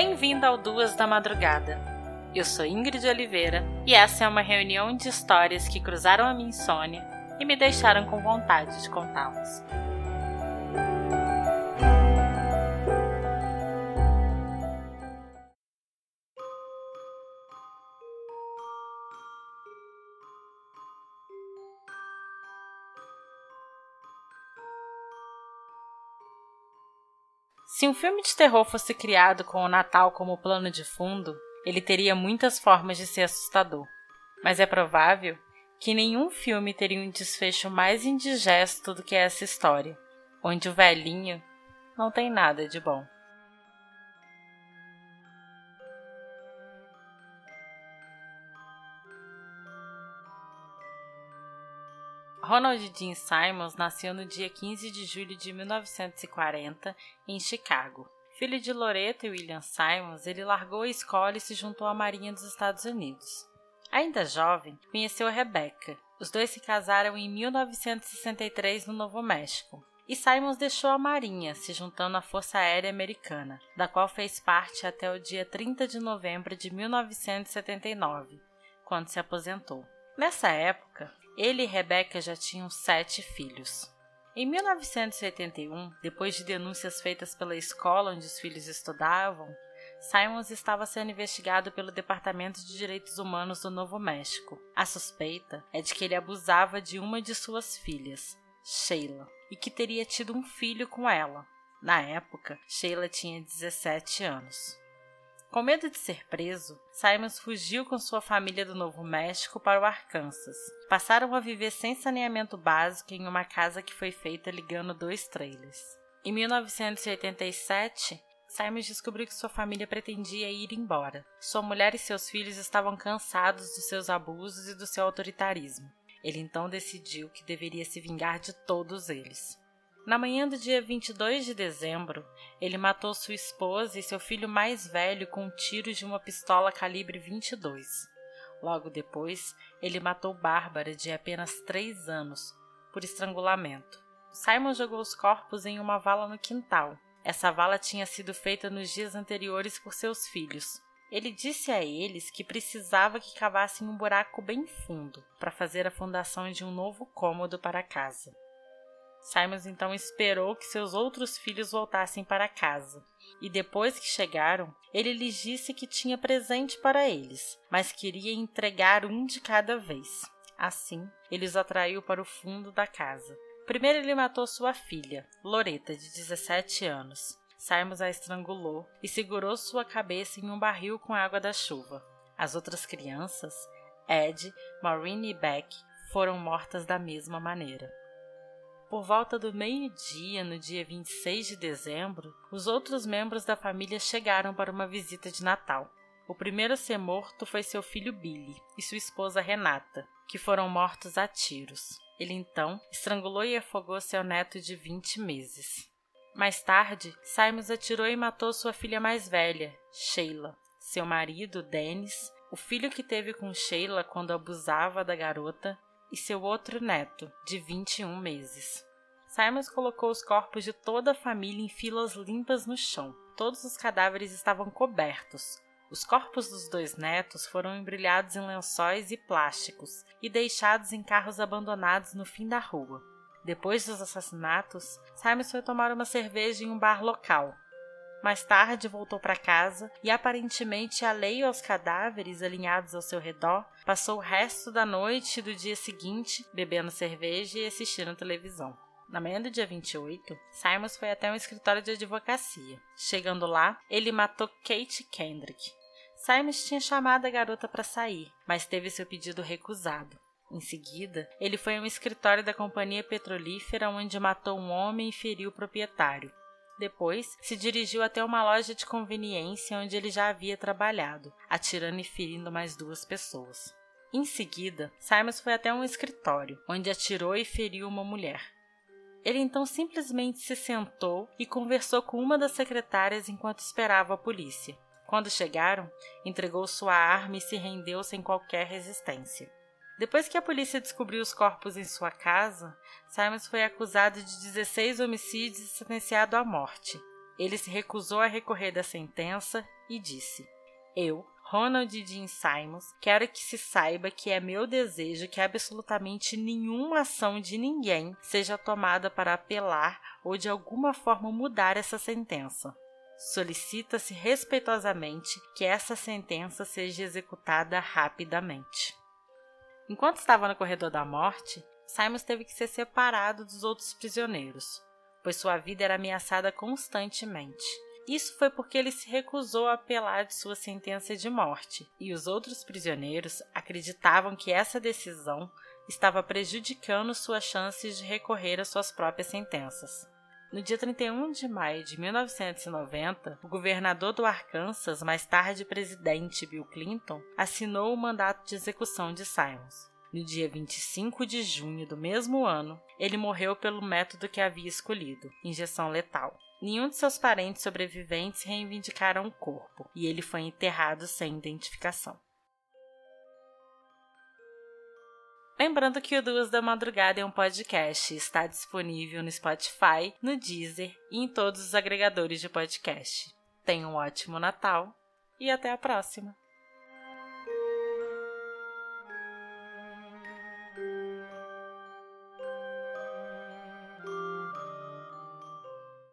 Bem-vindo ao Duas da Madrugada. Eu sou Ingrid Oliveira e essa é uma reunião de histórias que cruzaram a minha insônia e me deixaram com vontade de contá-las. Se um filme de terror fosse criado com o Natal como plano de fundo, ele teria muitas formas de ser assustador. Mas é provável que nenhum filme teria um desfecho mais indigesto do que essa história, onde o velhinho não tem nada de bom. Ronald Dean Simons nasceu no dia 15 de julho de 1940 em Chicago. Filho de Loreto e William Simons, ele largou a escola e se juntou à Marinha dos Estados Unidos. Ainda jovem, conheceu Rebecca. Os dois se casaram em 1963 no Novo México. E Simons deixou a Marinha, se juntando à Força Aérea Americana, da qual fez parte até o dia 30 de novembro de 1979, quando se aposentou. Nessa época, ele e Rebecca já tinham sete filhos. Em 1981, depois de denúncias feitas pela escola onde os filhos estudavam, Simons estava sendo investigado pelo Departamento de Direitos Humanos do Novo México. A suspeita é de que ele abusava de uma de suas filhas, Sheila, e que teria tido um filho com ela. Na época, Sheila tinha 17 anos. Com medo de ser preso, Simons fugiu com sua família do Novo México para o Arkansas. Passaram a viver sem saneamento básico em uma casa que foi feita ligando dois trailers. Em 1987, Simons descobriu que sua família pretendia ir embora. Sua mulher e seus filhos estavam cansados dos seus abusos e do seu autoritarismo. Ele então decidiu que deveria se vingar de todos eles. Na manhã do dia 22 de dezembro, ele matou sua esposa e seu filho mais velho com tiros de uma pistola calibre 22. Logo depois, ele matou Bárbara, de apenas 3 anos, por estrangulamento. Simon jogou os corpos em uma vala no quintal. Essa vala tinha sido feita nos dias anteriores por seus filhos. Ele disse a eles que precisava que cavassem um buraco bem fundo para fazer a fundação de um novo cômodo para a casa. Simons então esperou que seus outros filhos voltassem para casa. E depois que chegaram, ele lhes disse que tinha presente para eles, mas queria entregar um de cada vez. Assim, ele os atraiu para o fundo da casa. Primeiro ele matou sua filha, Loreta, de 17 anos. Simons a estrangulou e segurou sua cabeça em um barril com água da chuva. As outras crianças, Ed, Maureen e Beck, foram mortas da mesma maneira. Por volta do meio-dia, no dia 26 de dezembro, os outros membros da família chegaram para uma visita de Natal. O primeiro a ser morto foi seu filho Billy e sua esposa Renata, que foram mortos a tiros. Ele então estrangulou e afogou seu neto de 20 meses. Mais tarde, Simons atirou e matou sua filha mais velha, Sheila, seu marido, Dennis, o filho que teve com Sheila quando abusava da garota e seu outro neto, de 21 meses. Simons colocou os corpos de toda a família em filas limpas no chão. Todos os cadáveres estavam cobertos. Os corpos dos dois netos foram embrulhados em lençóis e plásticos e deixados em carros abandonados no fim da rua. Depois dos assassinatos, Simons foi tomar uma cerveja em um bar local. Mais tarde voltou para casa e, aparentemente alheio aos cadáveres alinhados ao seu redor, passou o resto da noite e do dia seguinte bebendo cerveja e assistindo televisão. Na manhã do dia 28, Simons foi até um escritório de advocacia. Chegando lá, ele matou Kate Kendrick. Simons tinha chamado a garota para sair, mas teve seu pedido recusado. Em seguida, ele foi a um escritório da companhia petrolífera onde matou um homem e feriu o proprietário. Depois, se dirigiu até uma loja de conveniência onde ele já havia trabalhado, atirando e ferindo mais duas pessoas. Em seguida, Simons foi até um escritório, onde atirou e feriu uma mulher. Ele então simplesmente se sentou e conversou com uma das secretárias enquanto esperava a polícia. Quando chegaram, entregou sua arma e se rendeu sem qualquer resistência. Depois que a polícia descobriu os corpos em sua casa, Simons foi acusado de 16 homicídios e sentenciado à morte. Ele se recusou a recorrer da sentença e disse: Eu, Ronald Dean Simons, quero que se saiba que é meu desejo que absolutamente nenhuma ação de ninguém seja tomada para apelar ou de alguma forma mudar essa sentença. Solicita-se respeitosamente que essa sentença seja executada rapidamente. Enquanto estava no corredor da morte, Simons teve que ser separado dos outros prisioneiros, pois sua vida era ameaçada constantemente. Isso foi porque ele se recusou a apelar de sua sentença de morte, e os outros prisioneiros acreditavam que essa decisão estava prejudicando suas chances de recorrer às suas próprias sentenças. No dia 31 de maio de 1990, o governador do Arkansas, mais tarde presidente Bill Clinton, assinou o mandato de execução de Simons. No dia 25 de junho do mesmo ano, ele morreu pelo método que havia escolhido, injeção letal. Nenhum de seus parentes sobreviventes reivindicaram o corpo e ele foi enterrado sem identificação. Lembrando que o Duas da Madrugada é um podcast, está disponível no Spotify, no Deezer e em todos os agregadores de podcast. Tenha um ótimo Natal e até a próxima!